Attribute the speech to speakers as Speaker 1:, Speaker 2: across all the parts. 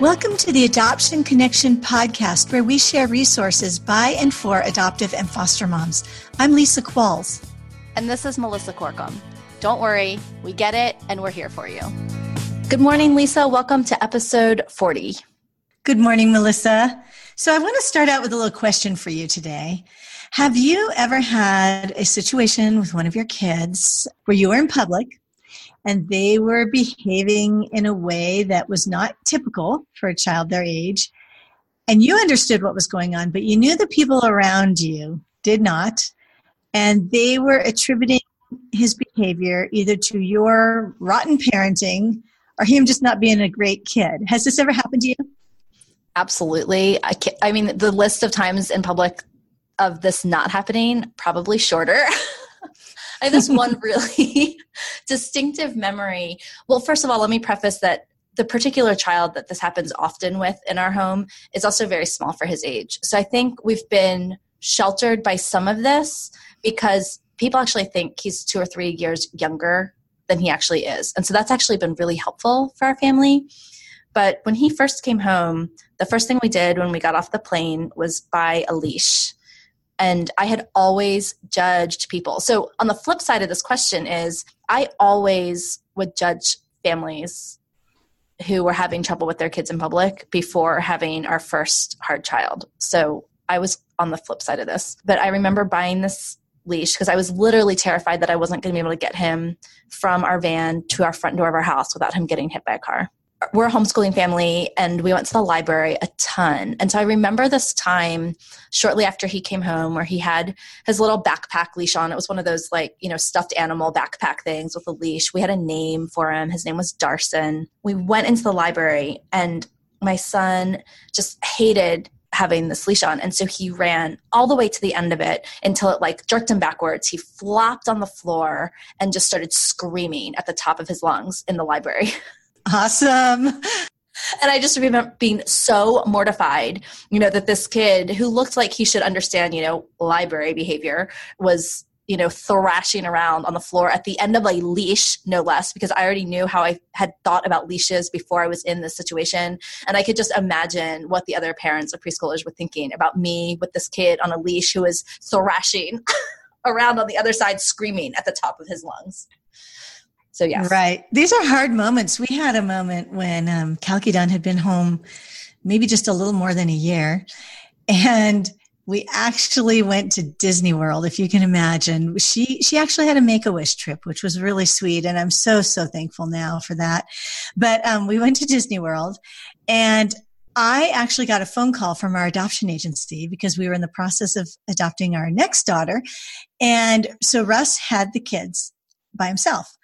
Speaker 1: Welcome to the Adoption Connection podcast, where we share resources by and for adoptive and foster moms. I'm Lisa Qualls.
Speaker 2: And this is Melissa Corkum. Don't worry, we get it, and we're here for you. Good morning, Lisa. Welcome to episode 40.
Speaker 1: Good morning, Melissa. So, I want to start out with a little question for you today. Have you ever had a situation with one of your kids where you were in public and they were behaving in a way that was not typical for a child their age. And you understood what was going on, but you knew the people around you did not. And they were attributing his behavior either to your rotten parenting or him just not being a great kid. Has this ever happened to you?
Speaker 2: Absolutely. I, I mean, the list of times in public of this not happening probably shorter. I have this one really distinctive memory. Well, first of all, let me preface that the particular child that this happens often with in our home is also very small for his age. So I think we've been sheltered by some of this because people actually think he's two or three years younger than he actually is. And so that's actually been really helpful for our family. But when he first came home, the first thing we did when we got off the plane was buy a leash and I had always judged people. So on the flip side of this question is I always would judge families who were having trouble with their kids in public before having our first hard child. So I was on the flip side of this. But I remember buying this leash because I was literally terrified that I wasn't going to be able to get him from our van to our front door of our house without him getting hit by a car we're a homeschooling family and we went to the library a ton. And so I remember this time shortly after he came home where he had his little backpack leash on. It was one of those like, you know, stuffed animal backpack things with a leash. We had a name for him. His name was Darson. We went into the library and my son just hated having this leash on and so he ran all the way to the end of it until it like jerked him backwards he flopped on the floor and just started screaming at the top of his lungs in the library
Speaker 1: Awesome.
Speaker 2: And I just remember being so mortified, you know, that this kid who looked like he should understand, you know, library behavior was, you know, thrashing around on the floor at the end of a leash, no less, because I already knew how I had thought about leashes before I was in this situation. And I could just imagine what the other parents of preschoolers were thinking about me with this kid on a leash who was thrashing around on the other side, screaming at the top of his lungs. So yeah,
Speaker 1: right. These are hard moments. We had a moment when um, Calcudon had been home, maybe just a little more than a year, and we actually went to Disney World. If you can imagine, she she actually had a Make a Wish trip, which was really sweet, and I'm so so thankful now for that. But um, we went to Disney World, and I actually got a phone call from our adoption agency because we were in the process of adopting our next daughter. And so Russ had the kids by himself.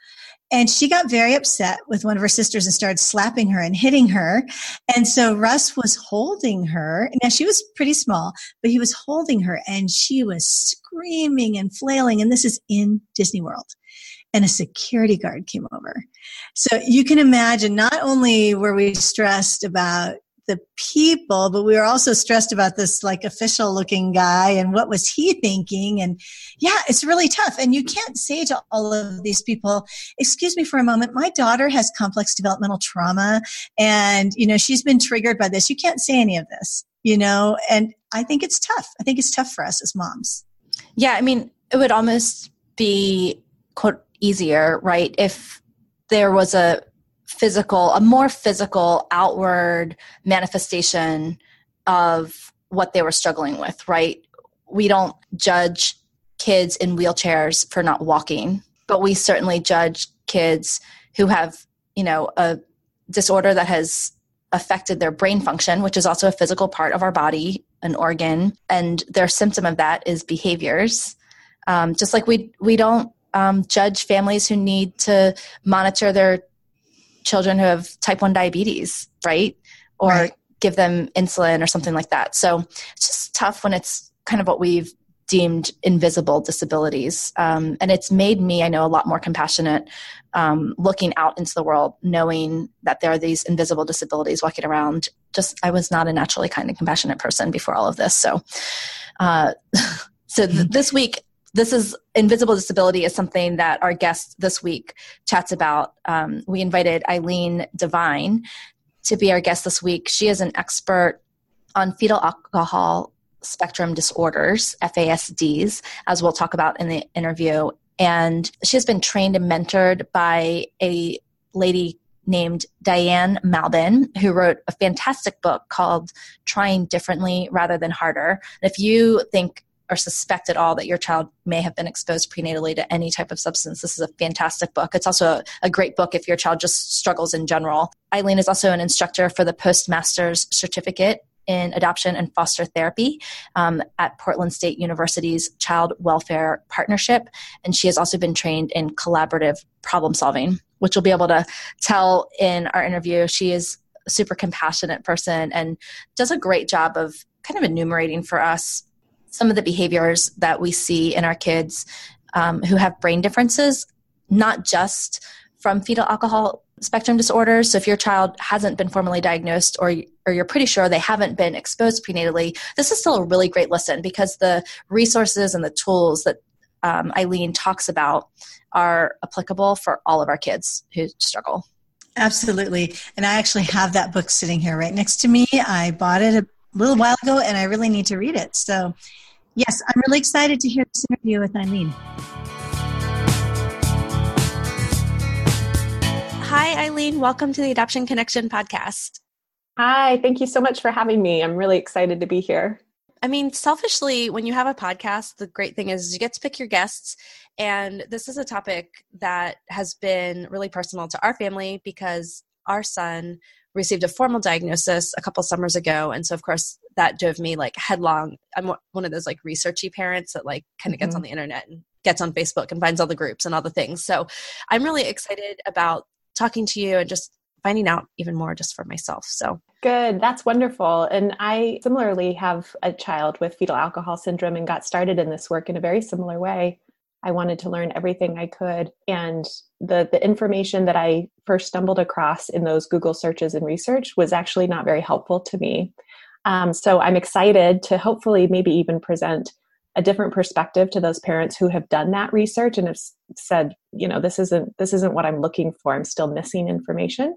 Speaker 1: And she got very upset with one of her sisters and started slapping her and hitting her. And so Russ was holding her. Now she was pretty small, but he was holding her and she was screaming and flailing. And this is in Disney World. And a security guard came over. So you can imagine not only were we stressed about the people, but we were also stressed about this like official looking guy and what was he thinking? And yeah, it's really tough. And you can't say to all of these people, excuse me for a moment, my daughter has complex developmental trauma and, you know, she's been triggered by this. You can't say any of this, you know, and I think it's tough. I think it's tough for us as moms.
Speaker 2: Yeah. I mean, it would almost be quote easier, right? If there was a physical, a more physical, outward manifestation of what they were struggling with, right? We don't judge kids in wheelchairs for not walking, but we certainly judge kids who have, you know, a disorder that has affected their brain function, which is also a physical part of our body, an organ, and their symptom of that is behaviors. Um, just like we we don't um, judge families who need to monitor their children who have type 1 diabetes, right? Or right. give them insulin or something like that. So it's just tough when it's kind of what we've deemed invisible disabilities. Um, and it's made me, I know, a lot more compassionate um, looking out into the world, knowing that there are these invisible disabilities walking around. Just, I was not a naturally kind and compassionate person before all of this. So, uh, so th- this week, this is invisible disability is something that our guest this week chats about. Um, we invited Eileen Devine to be our guest this week. She is an expert on fetal alcohol spectrum disorders, FASDs, as we'll talk about in the interview. And she has been trained and mentored by a lady named Diane Malbin, who wrote a fantastic book called Trying Differently Rather Than Harder. And if you think or suspect at all that your child may have been exposed prenatally to any type of substance, this is a fantastic book. It's also a, great book if your child just struggles in general. Eileen is also an instructor for the Postmaster's Certificate in adoption and foster therapy um, at Portland State University's Child Welfare Partnership. And she has also been trained in collaborative problem solving, which you'll be able to tell in our interview. She is a super compassionate person and does a great job of kind of enumerating for us some of the behaviors that we see in our kids um, who have brain differences, not just from fetal alcohol spectrum disorders. So if your child hasn't been formally diagnosed or or you're pretty sure they haven't been exposed prenatally, this is still a really great listen because the resources and the tools that um, Eileen talks about are applicable for all of our kids who struggle.
Speaker 1: Absolutely. And I actually have that book sitting here right next to me. I bought it a little while ago and I really need to read it. So, yes, I'm really excited to hear this interview with Eileen.
Speaker 2: Hi, Eileen. Welcome to the Adoption Connection podcast.
Speaker 3: Hi, thank you so much for having me. I'm really excited to be here.
Speaker 2: I mean, selfishly, when you have a podcast, the great thing is you get to pick your guests. And this is a topic that has been really personal to our family because our son received a formal diagnosis a couple summers ago. And so, of course, that drove me like headlong. I'm one of those like researchy parents that like kind of gets mm-hmm. on the internet and gets on Facebook and finds all the groups and all the things. So I'm really excited about talking to you and just finding out even more just for myself. So
Speaker 3: good. That's wonderful. And I similarly have a child with fetal alcohol syndrome and got started in this work in a very similar way. I wanted to learn everything I could. And the, the information that I first stumbled across in those Google searches and research was actually not very helpful to me. Um, so I'm excited to hopefully maybe even present a different perspective to those parents who have done that research and have said, you know, this isn't this isn't what I'm looking for. I'm still missing information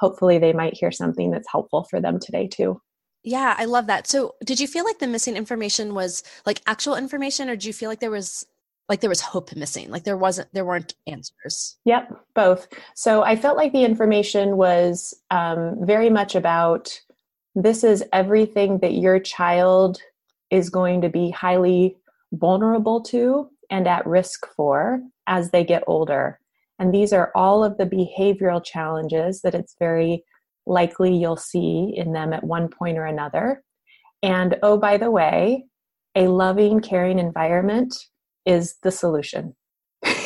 Speaker 3: hopefully they might hear something that's helpful for them today too.
Speaker 2: Yeah, I love that. So, did you feel like the missing information was like actual information or did you feel like there was like there was hope missing? Like there wasn't there weren't answers?
Speaker 3: Yep, both. So, I felt like the information was um, very much about this is everything that your child is going to be highly vulnerable to and at risk for as they get older. And these are all of the behavioral challenges that it's very likely you'll see in them at one point or another. And oh, by the way, a loving, caring environment is the solution. and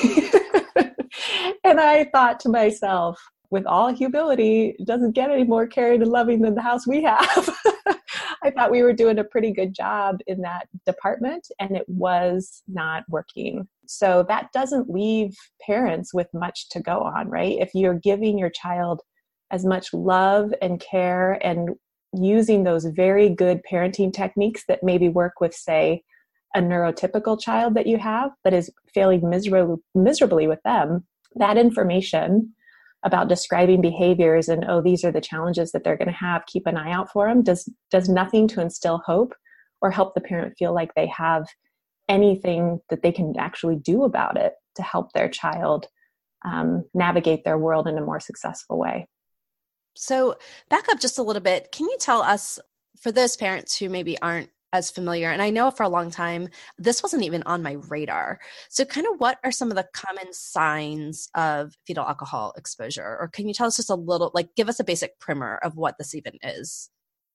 Speaker 3: I thought to myself, with all humility, it doesn't get any more caring and loving than the house we have. I thought we were doing a pretty good job in that department, and it was not working. So that doesn't leave parents with much to go on, right? If you're giving your child as much love and care and using those very good parenting techniques that maybe work with, say, a neurotypical child that you have that is failing miserably, miserably with them, that information about describing behaviors and oh these are the challenges that they're going to have keep an eye out for them does does nothing to instill hope or help the parent feel like they have anything that they can actually do about it to help their child um, navigate their world in a more successful way.
Speaker 2: So, back up just a little bit. Can you tell us, for those parents who maybe aren't as familiar, and I know for a long time this wasn't even on my radar. So, kind of what are some of the common signs of fetal alcohol exposure? Or can you tell us just a little, like, give us a basic primer of what this even is?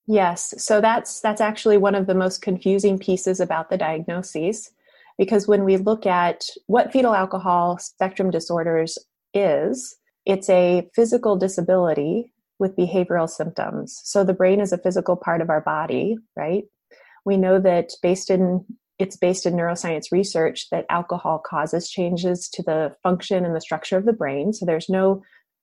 Speaker 3: Yes, so that's that's actually one of the most confusing pieces about the diagnoses because when we look at what fetal alcohol spectrum disorders is, it's a physical disability with behavioral symptoms. So the brain is a physical part of our body, right? We know that based in it's based in neuroscience research that alcohol causes changes to the function and the structure of the brain. So there's no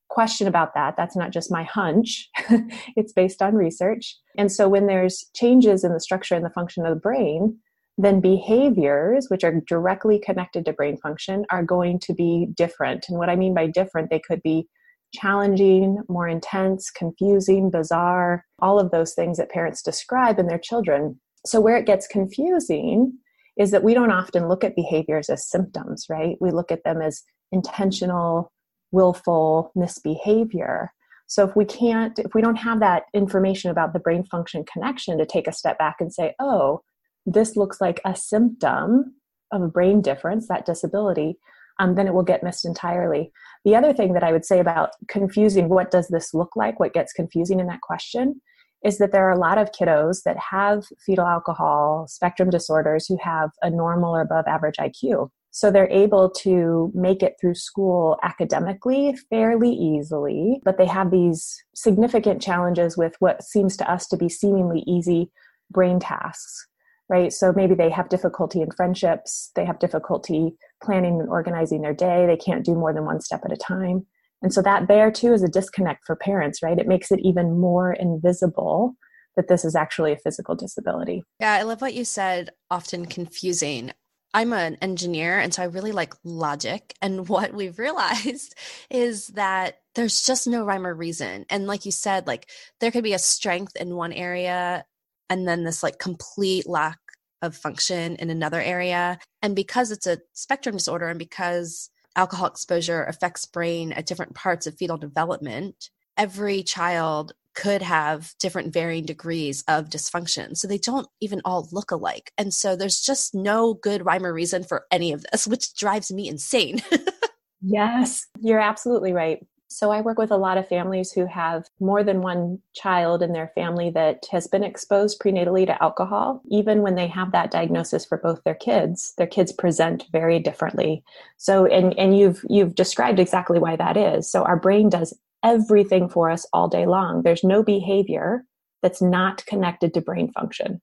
Speaker 3: question about that. That's not just my hunch, it's based on research. And so when there's changes in the structure and the function of the brain, then behaviors, which are directly connected to brain function, are going to be different. And what I mean by different, they could be challenging, more intense, confusing, bizarre, all of those things that parents describe in their children. So, where it gets confusing is that we don't often look at behaviors as symptoms, right? We look at them as intentional, willful misbehavior. So, if we can't, if we don't have that information about the brain function connection to take a step back and say, oh, this looks like a symptom of a brain difference, that disability, um, then it will get missed entirely. The other thing that I would say about confusing what does this look like, what gets confusing in that question, is that there are a lot of kiddos that have fetal alcohol spectrum disorders who have a normal or above average IQ. So they're able to make it through school academically fairly easily, but they have these significant challenges with what seems to us to be seemingly easy brain tasks right? So maybe they have difficulty in friendships, they have difficulty planning and organizing their day, they can't do more than one step at a time. And so that there too is a disconnect for parents, right? It makes it even more invisible that this is actually a physical disability.
Speaker 4: Yeah, I love what you said, often confusing. I'm an engineer, and so I really like logic. And what we've realized is that there's just no rhyme or reason. And like you said, like there could be a strength in one area and then this like complete lack of function in another area. And because it's a spectrum disorder and because alcohol exposure affects brain at different parts of fetal development, every child could have different varying degrees of dysfunction. So they don't even all look alike. And so there's just no good rhyme or reason for any of this, which drives me insane.
Speaker 3: yes, you're absolutely right. So I work with a lot of families who have more than one child in their family that has been exposed prenatally to alcohol. Even when they have that diagnosis for both their kids, their kids present very differently. So and and you've you've described exactly why that is. So our brain does everything for us all day long. There's no behavior that's not connected to brain function,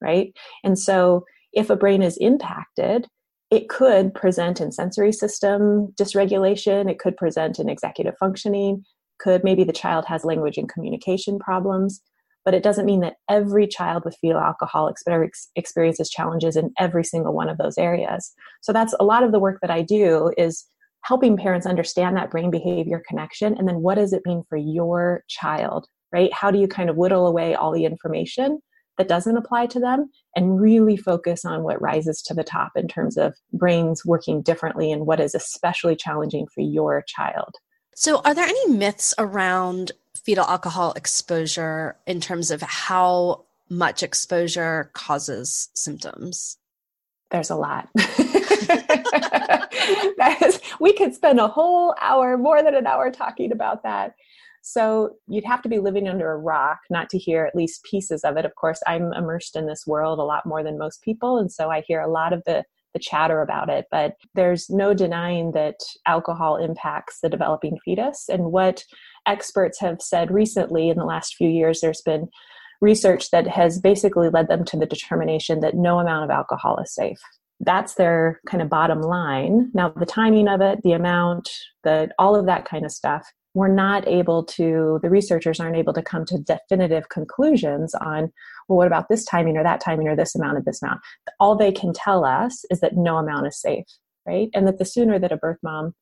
Speaker 3: right? And so if a brain is impacted, it could present in sensory system dysregulation it could present in executive functioning could maybe the child has language and communication problems but it doesn't mean that every child with fetal alcohol experiences challenges in every single one of those areas. So that's a lot of the work that i do is helping parents understand that brain behavior connection and then what does it mean for your child right? How do you kind of whittle away all the information that doesn't apply to them and really focus on what rises to the top in terms of brains working differently and what is especially challenging for your child.
Speaker 4: So, are there any myths around fetal alcohol exposure in terms of how much exposure causes symptoms?
Speaker 3: There's a lot. is, we could spend a whole hour, more than an hour, talking about that. So you'd have to be living under a rock not to hear at least pieces of it. Of course, I'm immersed in this world a lot more than most people, and so I hear a lot of the the chatter about it, but there's no denying that alcohol impacts the developing fetus. And what experts have said recently in the last few years, there's been research that has basically led them to the determination that no amount of alcohol is safe. That's their kind of bottom line. Now, the timing of it, the amount, the all of that kind of stuff we're not able to, the researchers aren't able to come to definitive conclusions on, well, what about this timing or that timing or this amount of this amount? All they can tell us is that no amount is safe, right? And that the sooner that a birth mom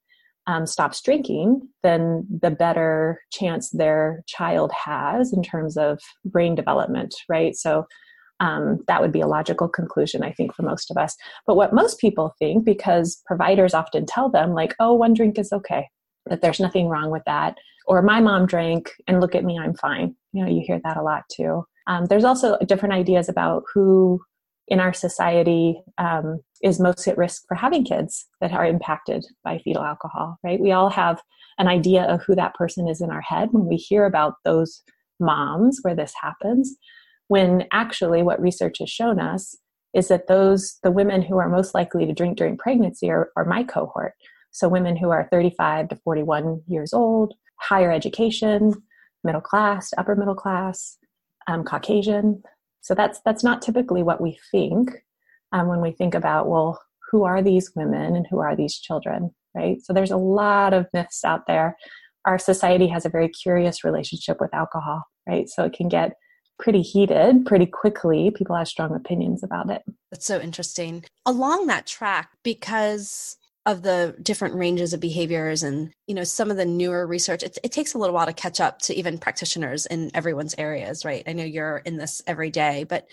Speaker 3: um, stops drinking, then the better chance their child has in terms of brain development, right? So um, that would be a logical conclusion, I think, for most of us. But what most people think, because providers often tell them, like, oh, one drink is okay, that there's nothing wrong with that. Or my mom drank and look at me, I'm fine. You know, you hear that a lot too. Um, there's also different ideas about who in our society um, is most at risk for having kids that are impacted by fetal alcohol, right? We all have an idea of who that person is in our head when we hear about those moms where this happens, when actually what research has shown us is that those the women who are most likely to drink during pregnancy are, are my cohort so, women who are 35 to 41 years old, higher education, middle class, upper middle class, um, Caucasian. So, that's, that's not typically what we think um, when we think about, well, who are these women and who are these children, right? So, there's a lot of myths out there. Our society has a very curious relationship with alcohol, right? So, it can get pretty heated pretty quickly. People have strong opinions about it.
Speaker 4: That's so interesting. Along that track, because of the different ranges of behaviors and you know some of the newer research it, it, takes a little while to catch up to even practitioners in everyone's areas right? I know you're in this every day but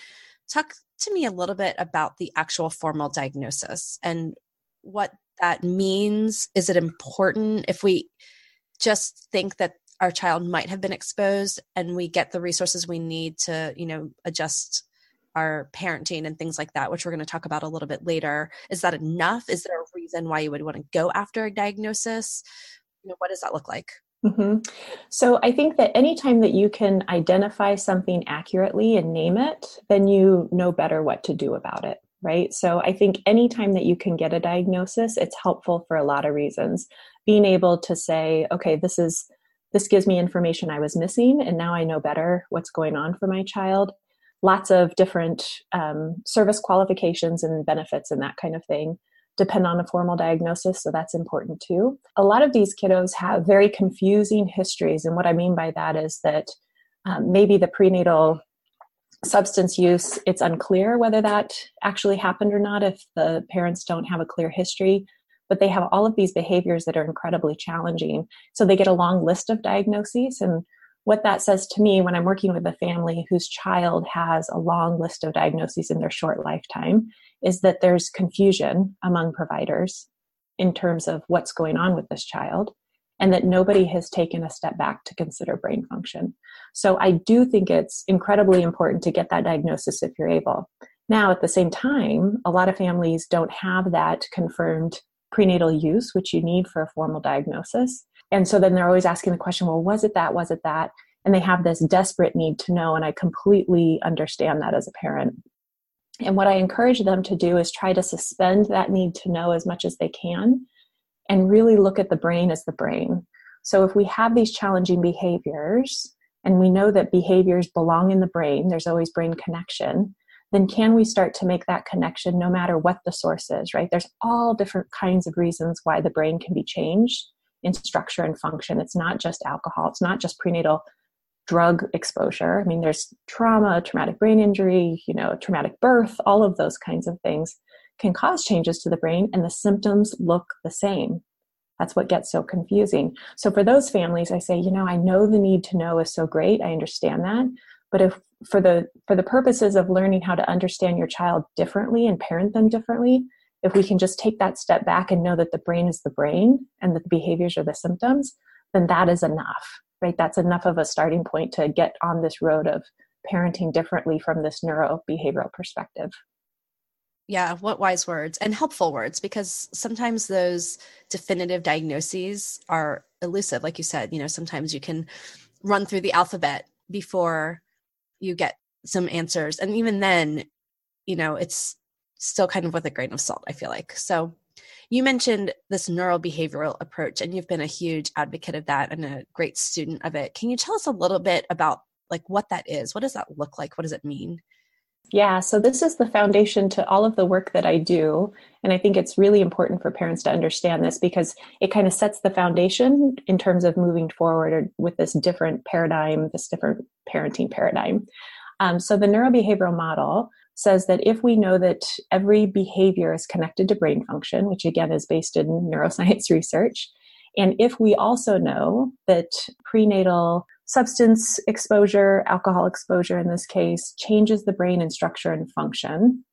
Speaker 4: talk to me a little bit about the actual formal diagnosis and what that means. Is it important if we just think that our child might have been exposed and we get the resources we need to you know adjust our parenting and things like that, which we're going to talk about a little bit later. Is that enough? Is there a reason why you would want to go after a diagnosis? You know, what does that look like?
Speaker 3: Mm-hmm. So I think that anytime that you can identify something accurately and name it, then you know better what to do about it, right? So I think anytime that you can get a diagnosis, it's helpful for a lot of reasons. Being able to say, okay, this is this gives me information I was missing, and now I know better what's going on for my child lots of different um, service qualifications and benefits and that kind of thing depend on a formal diagnosis, so that's important too. A lot of these kiddos have very confusing histories, and what I mean by that is that um, maybe the prenatal substance use, it's unclear whether that actually happened or not if the parents don't have a clear history. But they have all of these behaviors that are incredibly challenging. So they get a long list of diagnoses, and what that says to me when I'm working with a family whose child has a long list of diagnoses in their short lifetime is that there's confusion among providers in terms of what's going on with this child and that nobody has taken a step back to consider brain function. So I do think it's incredibly important to get that diagnosis if you're able. Now, at the same time, a lot of families don't have that confirmed prenatal use, which you need for a formal diagnosis. And so then they're always asking the question, well, was it that? Was it that? And they have this desperate need to know. And I completely understand that as a parent. And what I encourage them to do is try to suspend that need to know as much as they can and really look at the brain as the brain. So if we have these challenging behaviors and we know that behaviors belong in the brain, there's always brain connection, then can we start to make that connection no matter what the source is, right? There's all different kinds of reasons why the brain can be changed in structure and function. It's not just alcohol, it's not just prenatal drug exposure. I mean, there's trauma, traumatic brain injury, you know, traumatic birth, all of those kinds of things can cause changes to the brain, and the symptoms look the same. That's what gets so confusing. So, for those families, I say, you know, I know the need to know is so great. I understand that. But if for the for the purposes of learning how to understand your child differently and parent them differently, if we can just take that step back and know that the brain is the brain and that the behaviors are the symptoms, then that is enough, right? That's enough of a starting point to get on this road of parenting differently from this neurobehavioral perspective.
Speaker 4: Yeah, what wise words and helpful words because sometimes those definitive diagnoses are elusive. Like you said, you know, sometimes you can run through the alphabet before you get some answers. And even then, you know, it's still kind of with a grain of salt, I feel like. So you mentioned this neurobehavioral approach and you've been a huge advocate of that and a great student of it. Can you tell us a little bit about like what that is? What does that look like? What does it mean?
Speaker 3: Yeah, so this is the foundation to all of the work that I do. And I think it's really important for parents to understand this because it kind of sets the foundation in terms of moving forward with this different paradigm, this different parenting paradigm. Um, so the neurobehavioral model says that if we know that every behavior is connected to brain function, which again is based in neuroscience research, and if we also know that prenatal substance exposure, alcohol exposure in this case, changes the brain in structure and function,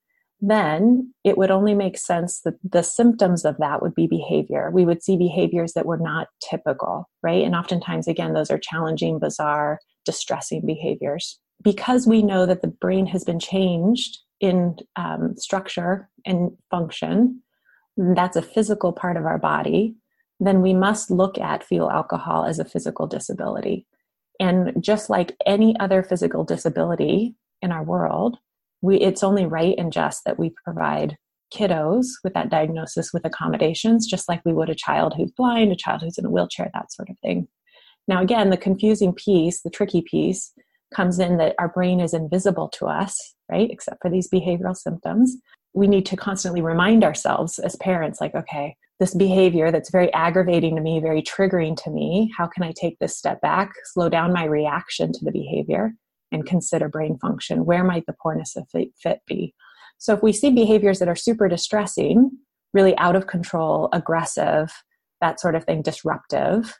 Speaker 3: then it would only make sense that the symptoms of that would be behavior. We would see behaviors that were not typical, right? And oftentimes, again, those are challenging, bizarre, distressing behaviors because we know that the brain has been changed in um, structure and function, that's a physical part of our body, then we must look at fetal alcohol as a physical disability. And just like any other physical disability in our world, we, it's only right and just that we provide kiddos with that diagnosis with accommodations, just like we would a child who's blind, a child who's in a wheelchair, that sort of thing. Now, again, the confusing piece, the tricky piece, comes in that our brain is invisible to us, right? Except for these behavioral symptoms. We need to constantly remind ourselves as parents, like, okay, this behavior that's very aggravating to me, very triggering to me, how can I take this step back, slow down my reaction to the behavior, and consider brain function? Where might the poorness of fit be? So if we see behaviors that are super distressing, really out of control, aggressive, that sort of thing, disruptive,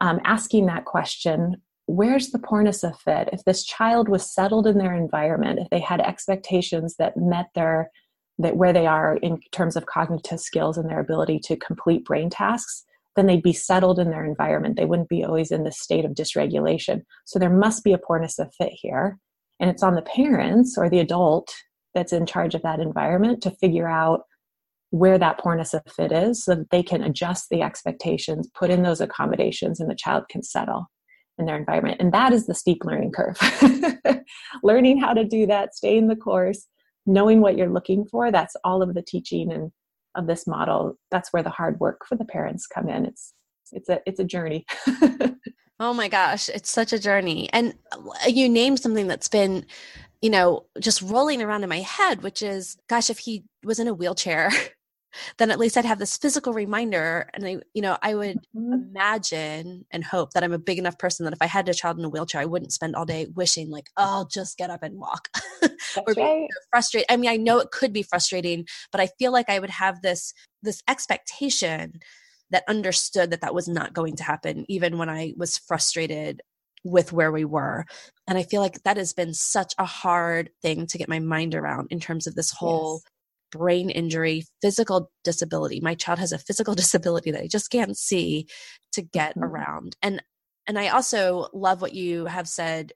Speaker 3: um, asking that question where's the poorness of fit? If this child was settled in their environment, if they had expectations that met their that where they are in terms of cognitive skills and their ability to complete brain tasks, then they'd be settled in their environment. They wouldn't be always in this state of dysregulation. So there must be a poorness of fit here. And it's on the parents or the adult that's in charge of that environment to figure out where that poorness of fit is so that they can adjust the expectations, put in those accommodations, and the child can settle in their environment. And that is the steep learning curve. Learning how to do that, stay in the course, knowing what you're looking for, that's all of the teaching and of this model. That's where the hard work for the parents come in. It's it's a it's a journey.
Speaker 4: oh my gosh, it's such a journey. And uh, you named something that's been you know, just rolling around in my head, which is, gosh, if he was in a wheelchair then at least I'd have this physical reminder. And I, you know, I would mm-hmm. imagine and hope that I'm a big enough person that if I had a child in a wheelchair, I wouldn't spend all day wishing like, oh, I'll just get up and walk. or being right. frustrated. I mean, I know it could be frustrating, but I feel like I would have this this expectation that understood that that was not going to happen, even when I was frustrated with where we were. And I feel like that has been such a hard thing to get my mind around in terms of this whole yes brain injury, physical disability. My child has a physical disability that I just can't see to get mm-hmm. around. And and I also love what you have said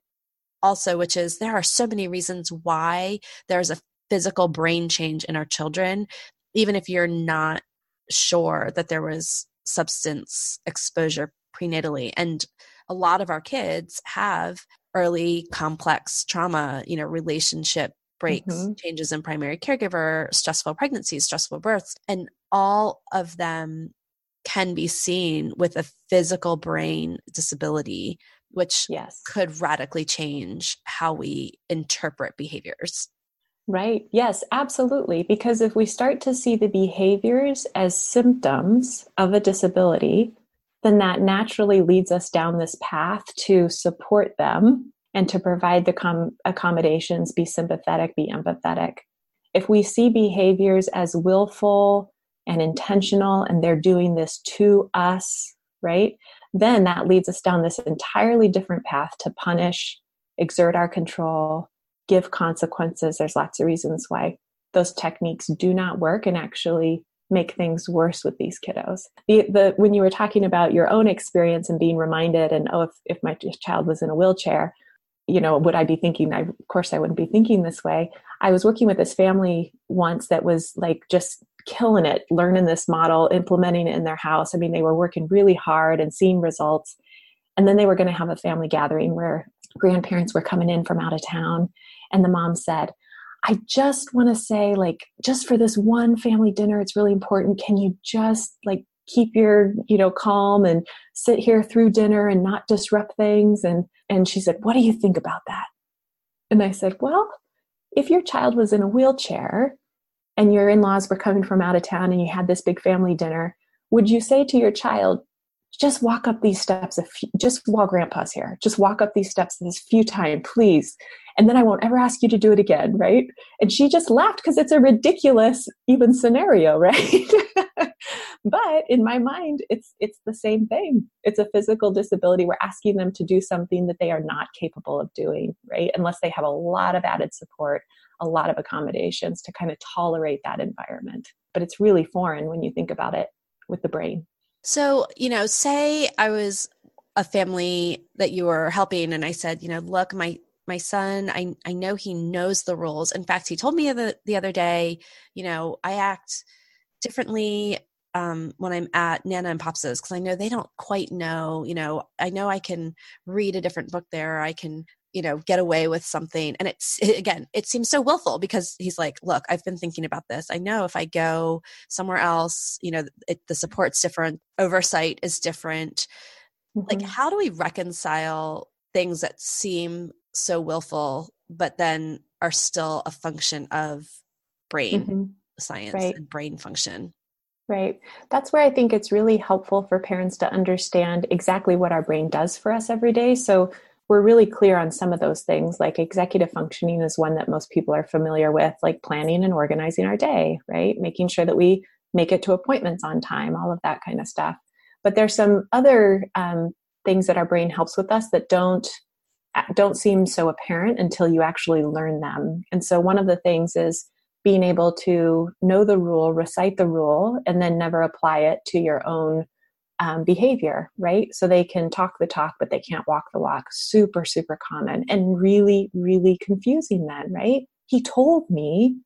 Speaker 4: also which is there are so many reasons why there's a physical brain change in our children even if you're not sure that there was substance exposure prenatally and a lot of our kids have early complex trauma you know relationship breaks, mm-hmm. changes in primary caregiver, stressful pregnancies, stressful births, and all of them can be seen with a physical brain disability, which yes. could radically change how we interpret behaviors.
Speaker 3: Right. Yes, absolutely. Because if we start to see the behaviors as symptoms of a disability, then that naturally leads us down this path to support them and to provide the com- accommodations, be sympathetic, be empathetic. If we see behaviors as willful and intentional and they're doing this to us, right, then that leads us down this entirely different path to punish, exert our control, give consequences. There's lots of reasons why those techniques do not work and actually make things worse with these kiddos. The, the when you were talking about your own experience and being reminded, and oh, if, if my child was in a wheelchair, you know, would I be thinking? I, of course, I wouldn't be thinking this way. I was working with this family once that was like just killing it, learning this model, implementing it in their house. I mean, they were working really hard and seeing results. And then they were going to have a family gathering where grandparents were coming in from out of town. And the mom said, I just want to say, like, just for this one family dinner, it's really important. Can you just like keep your you know calm and sit here through dinner and not disrupt things and and she said what do you think about that? And i said well if your child was in a wheelchair and your in-laws were coming from out of town and you had this big family dinner would you say to your child just walk up these steps a few, just while grandpa's here just walk up these steps this few times please. And then i won't ever ask you to do it again right? And she just laughed because it's a ridiculous even scenario right? But in my mind it's it's the same thing. It's a physical disability. We're asking them to do something that they are not capable of doing right? Unless they have a lot of added support a lot of accommodations to kind of tolerate that environment. But it's really foreign when you think about it with the brain
Speaker 4: so you know say i was a family that you were helping and i said you know look my my son i i know he knows the rules in fact he told me the, the other day you know i act differently um, when I'm at Nana and Pops's because I know they don't quite know. You know, I know I can read a different book there. I can, you know, get away with something. And it's again, it seems so willful because he's like, "Look, I've been thinking about this. I know if I go somewhere else, you know, it, the support's different, oversight is different. Mm-hmm. Like, how do we reconcile things that seem so willful, but then are still a function of brain?" Mm-hmm science right. and brain function.
Speaker 3: Right. That's where I think it's really helpful for parents to understand exactly what our brain does for us every day. So we're really clear on some of those things, like executive functioning is one that most people are familiar with, like planning and organizing our day, right? Making sure that we make it to appointments on time, all of that kind of stuff. But there's some other um, things that our brain helps with us that don't don't seem so apparent until you actually learn them. And so one of the things is being able to know the rule, recite the rule, and then never apply it to your own um, behavior, right? So they can talk the talk, but they can't walk the walk. Super, super common and really, really confusing then, right? He told me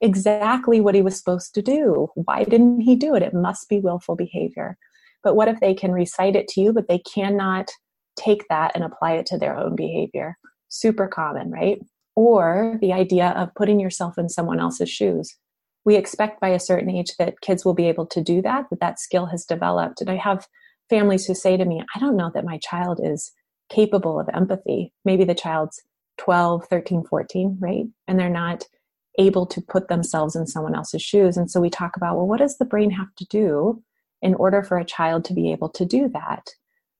Speaker 3: exactly what he was supposed to do. Why didn't he do it? It must be willful behavior. But what if they can recite it to you, but they cannot take that and apply it to their own behavior? Super common, right? Or the idea of putting yourself in someone else's shoes we expect by a certain age that kids will be able to do that, that that skill has developed. And I have families who say to me, I don't know that my child is capable of empathy. Maybe the child's 12, 13, 14, right? And they're not able to put themselves in someone else's shoes. And so we talk about, well, what does the brain have to do in order for a child to be able to do that?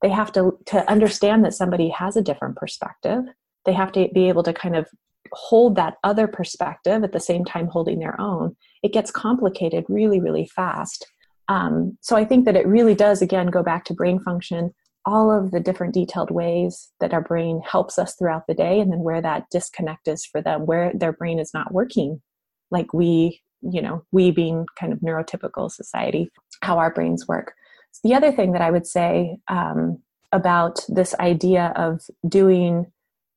Speaker 3: They have to, to understand that somebody has a different perspective. They have to be able to kind of hold that other perspective at the same time holding their own, it gets complicated really, really fast. Um, so I think that it really does, again, go back to brain function, all of the different detailed ways that our brain helps us throughout the day, and then where that disconnect is for them, where their brain is not working like we, you know, we being kind of neurotypical society, how our brains work. So the other thing that I would say um, about this idea of doing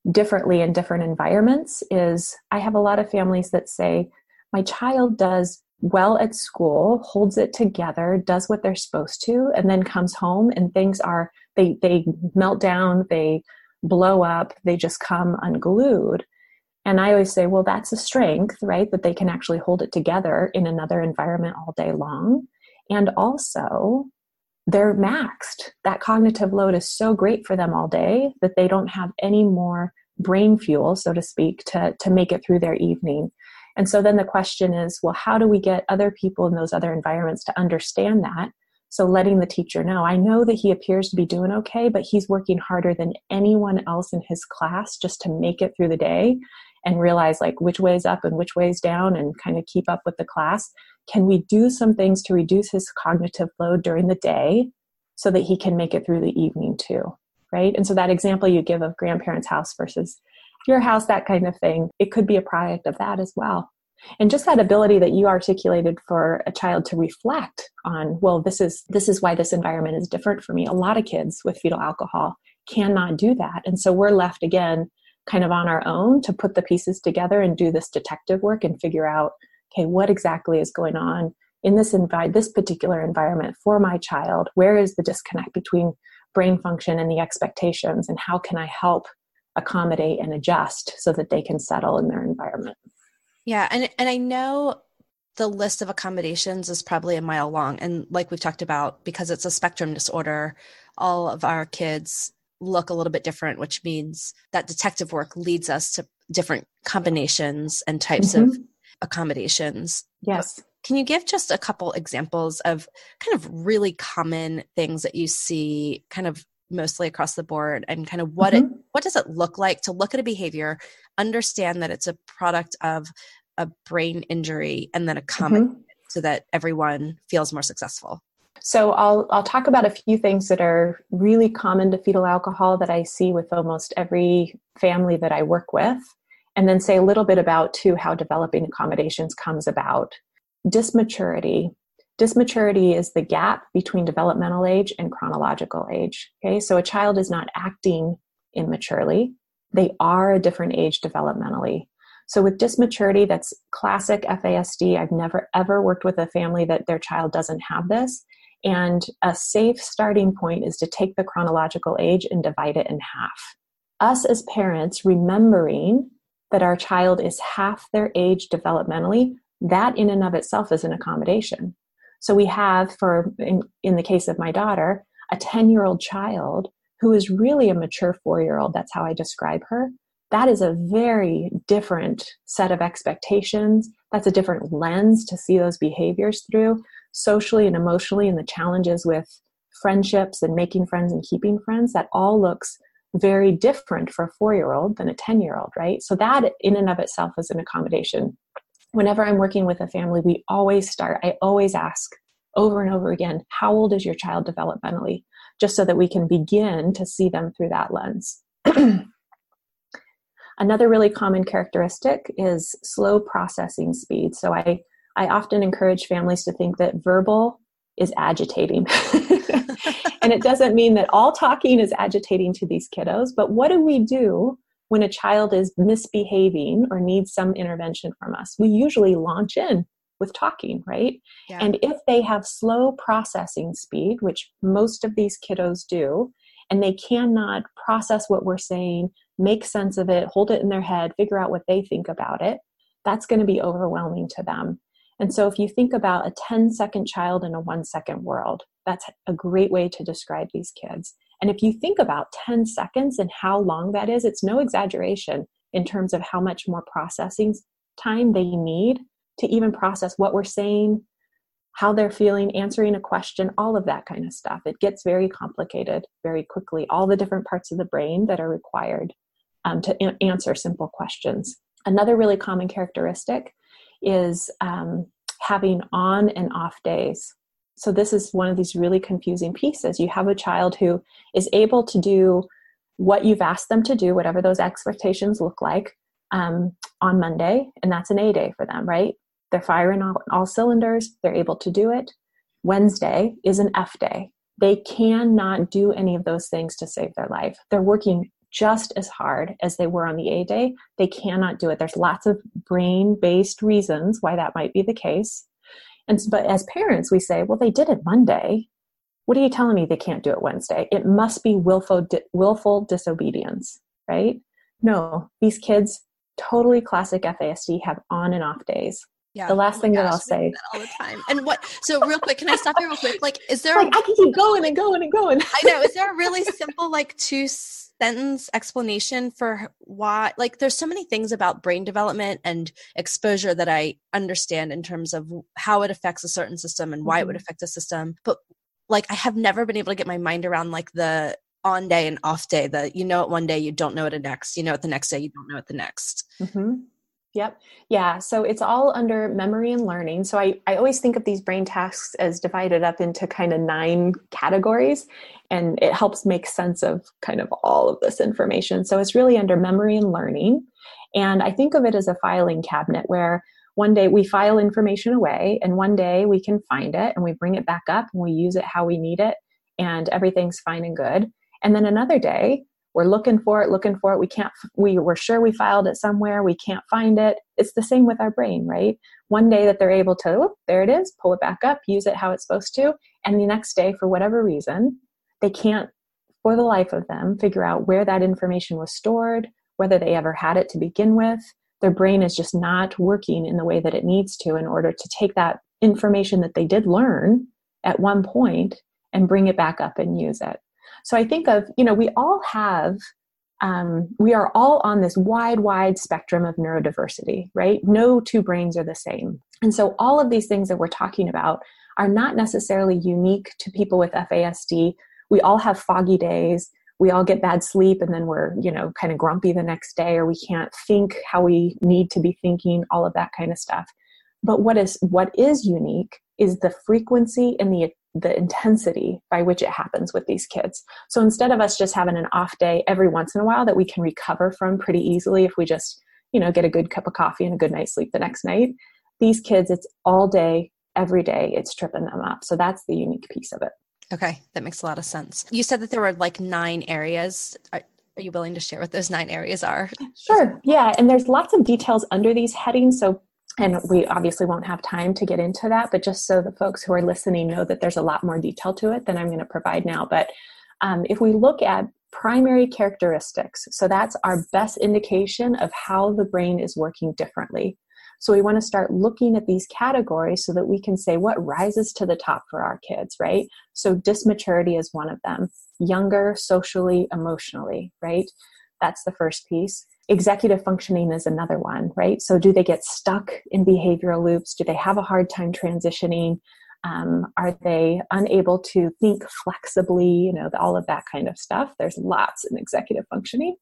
Speaker 3: differently in different environments is I have a lot of families that say, my child does well at school, holds it together, does what they're supposed to, and then comes home and things are, they, they melt down, they blow up, they just come unglued. And I always say, well, that's a strength, right? That they can actually hold it together in another environment all day long. And also, they're maxed. That cognitive load is so great for them all day that they don't have any more brain fuel, so to speak, to, to make it through their evening. And so then the question is well, how do we get other people in those other environments to understand that? So letting the teacher know, I know that he appears to be doing okay, but he's working harder than anyone else in his class just to make it through the day and realize like which way is up and which way is down and kind of keep up with the class. Can we do some things to reduce his cognitive load during the day so that he can make it through the evening too? Right. And so that example you give of grandparents' house versus your house, that kind of thing, it could be a product of that as well. And just that ability that you articulated for a child to reflect on, well, this is this is why this environment is different for me. A lot of kids with fetal alcohol cannot do that. And so we're left again kind of on our own to put the pieces together and do this detective work and figure out, okay, what exactly is going on in this envi- this particular environment for my child? Where is the disconnect between brain function and the expectations and how can I help accommodate and adjust so that they can settle in their environment?
Speaker 4: Yeah, and and I know the list of accommodations is probably a mile long and like we've talked about because it's a spectrum disorder all of our kids look a little bit different, which means that detective work leads us to different combinations and types mm-hmm. of accommodations.
Speaker 3: Yes.
Speaker 4: Can you give just a couple examples of kind of really common things that you see kind of mostly across the board and kind of what mm-hmm. it what does it look like to look at a behavior, understand that it's a product of a brain injury and then accommodate mm-hmm. so that everyone feels more successful?
Speaker 3: So I'll I'll talk about a few things that are really common to fetal alcohol that I see with almost every family that I work with, and then say a little bit about too how developing accommodations comes about. Dysmaturity. Dysmaturity is the gap between developmental age and chronological age. Okay, so a child is not acting immaturely; they are a different age developmentally. So with dysmaturity, that's classic FASD. I've never ever worked with a family that their child doesn't have this. And a safe starting point is to take the chronological age and divide it in half. Us as parents remembering that our child is half their age developmentally, that in and of itself is an accommodation. So we have, for in, in the case of my daughter, a 10 year old child who is really a mature four year old. That's how I describe her. That is a very different set of expectations. That's a different lens to see those behaviors through socially and emotionally and the challenges with friendships and making friends and keeping friends, that all looks very different for a four year old than a 10 year old, right? So, that in and of itself is an accommodation. whenever I'm working with a family, we always start, I always ask over and over again, how old is your child developmentally? Just so that we can begin to see them through that lens. Another really common characteristic is slow processing speed. So I, I often encourage families to think that verbal is agitating. and it doesn't mean that all talking is agitating to these kiddos, but what do we do when a child is misbehaving or needs some intervention from us? We usually launch in with talking, right? Yeah. And if they have slow processing speed, which most of these kiddos do, and they cannot process what we're saying, make sense of it, hold it in their head, figure out what they think about it, that's going to be overwhelming to them. And so, if you think about a 10 second child in a one second world, that's a great way to describe these kids. And if you think about 10 seconds and how long that is, it's no exaggeration in terms of how much more processing time they need to even process what we're saying, how they're feeling, answering a question, all of that kind of stuff. It gets very complicated very quickly, all the different parts of the brain that are required um, to a- answer simple questions. Another really common characteristic is um, having on and off days. So, this is one of these really confusing pieces. You have a child who is able to do what you've asked them to do, whatever those expectations look like, um, on Monday, and that's an A day for them, right? They're firing on all cylinders, they're able to do it. Wednesday is an F day. They cannot do any of those things to save their life. They're working just as hard as they were on the A day, they cannot do it. There's lots of brain based reasons why that might be the case. And but as parents, we say, well, they did it Monday. What are you telling me they can't do it Wednesday? It must be willful, willful disobedience, right? No, these kids, totally classic FASD, have on and off days. Yeah. The last oh thing gosh, that I'll say
Speaker 4: that all the time. And what? So real quick, can I stop you real quick? Like, is there?
Speaker 3: Like, I can keep going and going and going.
Speaker 4: I know. Is there a really simple, like, two sentence explanation for why like there's so many things about brain development and exposure that i understand in terms of how it affects a certain system and why mm-hmm. it would mm-hmm. affect a system but like i have never been able to get my mind around like the on day and off day that you know it one day you don't know it the next you know it the next day you don't know it the next
Speaker 3: mm-hmm. Yep. Yeah. So it's all under memory and learning. So I, I always think of these brain tasks as divided up into kind of nine categories, and it helps make sense of kind of all of this information. So it's really under memory and learning. And I think of it as a filing cabinet where one day we file information away, and one day we can find it and we bring it back up and we use it how we need it, and everything's fine and good. And then another day, we're looking for it looking for it we can't we were sure we filed it somewhere we can't find it it's the same with our brain right one day that they're able to oh, there it is pull it back up use it how it's supposed to and the next day for whatever reason they can't for the life of them figure out where that information was stored whether they ever had it to begin with their brain is just not working in the way that it needs to in order to take that information that they did learn at one point and bring it back up and use it so I think of, you know, we all have, um, we are all on this wide, wide spectrum of neurodiversity, right? No two brains are the same. And so all of these things that we're talking about are not necessarily unique to people with FASD. We all have foggy days. We all get bad sleep and then we're, you know, kind of grumpy the next day or we can't think how we need to be thinking, all of that kind of stuff. But what is what is unique is the frequency and the the intensity by which it happens with these kids. So instead of us just having an off day every once in a while that we can recover from pretty easily if we just, you know, get a good cup of coffee and a good night's sleep the next night, these kids, it's all day, every day, it's tripping them up. So that's the unique piece of it.
Speaker 4: Okay, that makes a lot of sense. You said that there were like nine areas. Are, are you willing to share what those nine areas are?
Speaker 3: Sure. Yeah. And there's lots of details under these headings. So and we obviously won't have time to get into that but just so the folks who are listening know that there's a lot more detail to it than i'm going to provide now but um, if we look at primary characteristics so that's our best indication of how the brain is working differently so we want to start looking at these categories so that we can say what rises to the top for our kids right so dysmaturity is one of them younger socially emotionally right that's the first piece executive functioning is another one, right? So, do they get stuck in behavioral loops? Do they have a hard time transitioning? Um, are they unable to think flexibly? You know, all of that kind of stuff. There's lots in executive functioning.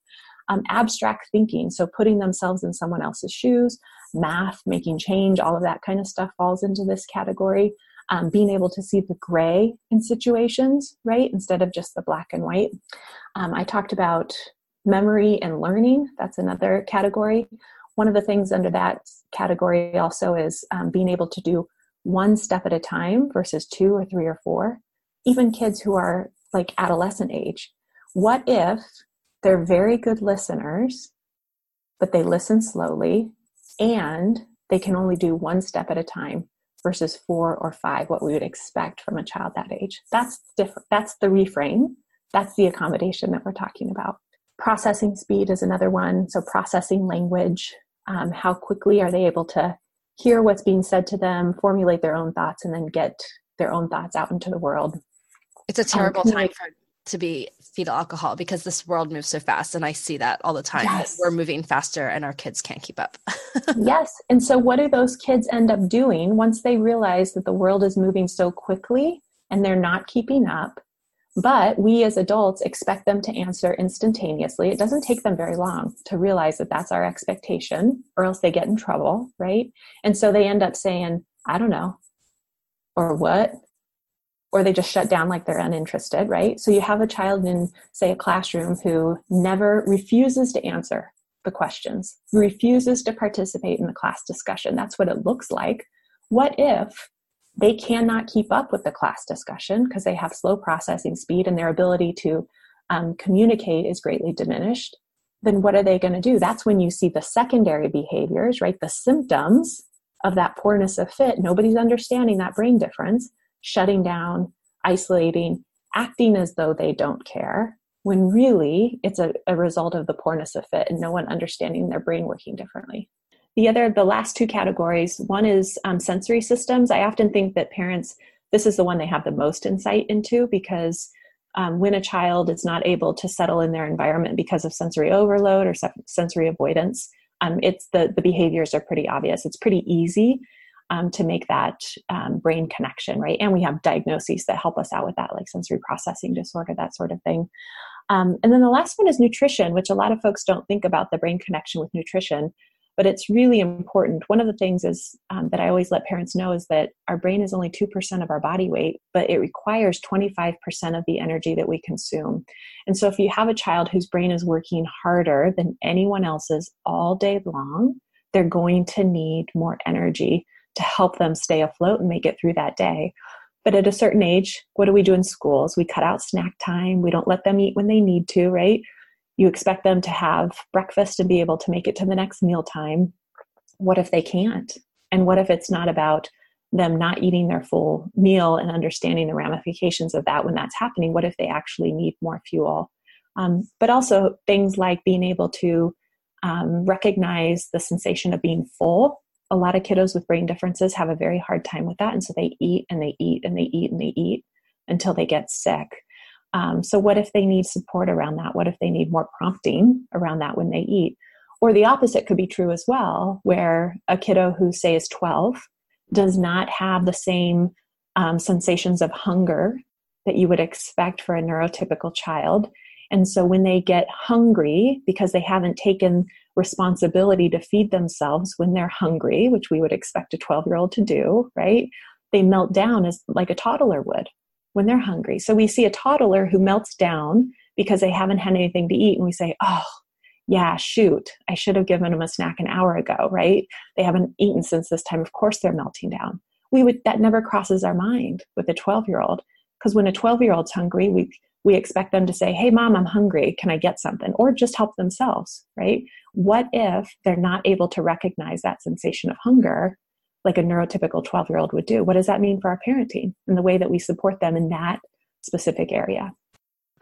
Speaker 3: Um, abstract thinking, so putting themselves in someone else's shoes, math, making change, all of that kind of stuff falls into this category. Um, being able to see the gray in situations, right, instead of just the black and white. Um, I talked about memory and learning, that's another category. One of the things under that category also is um, being able to do one step at a time versus two or three or four. Even kids who are like adolescent age. What if they're very good listeners, but they listen slowly and they can only do one step at a time versus four or five, what we would expect from a child that age? That's different. That's the reframe. That's the accommodation that we're talking about. Processing speed is another one. So, processing language, um, how quickly are they able to hear what's being said to them, formulate their own thoughts, and then get their own thoughts out into the world.
Speaker 4: It's a terrible um, time for to be fetal alcohol because this world moves so fast and I see that all the time. Yes. We're moving faster and our kids can't keep up.
Speaker 3: yes. And so what do those kids end up doing once they realize that the world is moving so quickly and they're not keeping up? But we as adults expect them to answer instantaneously. It doesn't take them very long to realize that that's our expectation, or else they get in trouble, right? And so they end up saying, I don't know, or what, or they just shut down like they're uninterested, right? So you have a child in, say, a classroom who never refuses to answer the questions, refuses to participate in the class discussion. That's what it looks like. What if they cannot keep up with the class discussion because they have slow processing speed and their ability to um, communicate is greatly diminished, then what are they going to do? That's when you see the secondary behaviors, right? The symptoms of that poorness of fit. Nobody's understanding that brain difference, shutting down, isolating, acting as though they don't care, when really it's a, a result of the poorness of fit and no one understanding their brain working differently. The other, the last two categories, one is um, sensory systems. I often think that parents, this is the one they have the most insight into because um, when a child is not able to settle in their environment because of sensory overload or sensory avoidance, um, it's the the behaviors are pretty obvious. It's pretty easy um, to make that um, brain connection, right? And we have diagnoses that help us out with that, like sensory processing disorder, that sort of thing. Um, and then the last one is nutrition, which a lot of folks don't think about the brain connection with nutrition but it's really important. One of the things is um, that I always let parents know is that our brain is only 2% of our body weight, but it requires 25% of the energy that we consume. And so if you have a child whose brain is working harder than anyone else's all day long, they're going to need more energy to help them stay afloat and make it through that day. But at a certain age, what do we do in schools? We cut out snack time. We don't let them eat when they need to, right? You expect them to have breakfast and be able to make it to the next meal time. What if they can't? And what if it's not about them not eating their full meal and understanding the ramifications of that when that's happening? What if they actually need more fuel? Um, but also things like being able to um, recognize the sensation of being full. A lot of kiddos with brain differences have a very hard time with that. And so they eat and they eat and they eat and they eat until they get sick. Um, so, what if they need support around that? What if they need more prompting around that when they eat? Or the opposite could be true as well, where a kiddo who, say, is 12 does not have the same um, sensations of hunger that you would expect for a neurotypical child. And so, when they get hungry because they haven't taken responsibility to feed themselves when they're hungry, which we would expect a 12 year old to do, right? They melt down as like a toddler would when they're hungry. So we see a toddler who melts down because they haven't had anything to eat, and we say, oh, yeah, shoot, I should have given them a snack an hour ago, right? They haven't eaten since this time. Of course they're melting down. We would that never crosses our mind with a 12 year old. Because when a 12 year old's hungry, we we expect them to say, Hey mom, I'm hungry. Can I get something? Or just help themselves, right? What if they're not able to recognize that sensation of hunger like a neurotypical 12 year old would do. What does that mean for our parenting and the way that we support them in that specific area?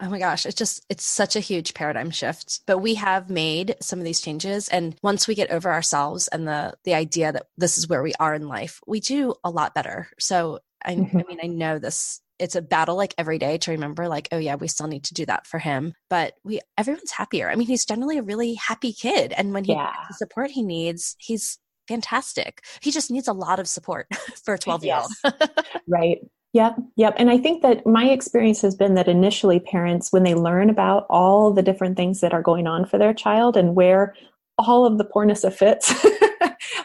Speaker 4: Oh my gosh, it's just it's such a huge paradigm shift. But we have made some of these changes and once we get over ourselves and the the idea that this is where we are in life, we do a lot better. So I, mm-hmm. I mean, I know this it's a battle like every day to remember like oh yeah we still need to do that for him but we everyone's happier i mean he's generally a really happy kid and when he yeah. gets the support he needs he's fantastic. He just needs a lot of support for a 12 year old.
Speaker 3: right. Yep, yep. And I think that my experience has been that initially parents, when they learn about all the different things that are going on for their child and where all of the poorness of fits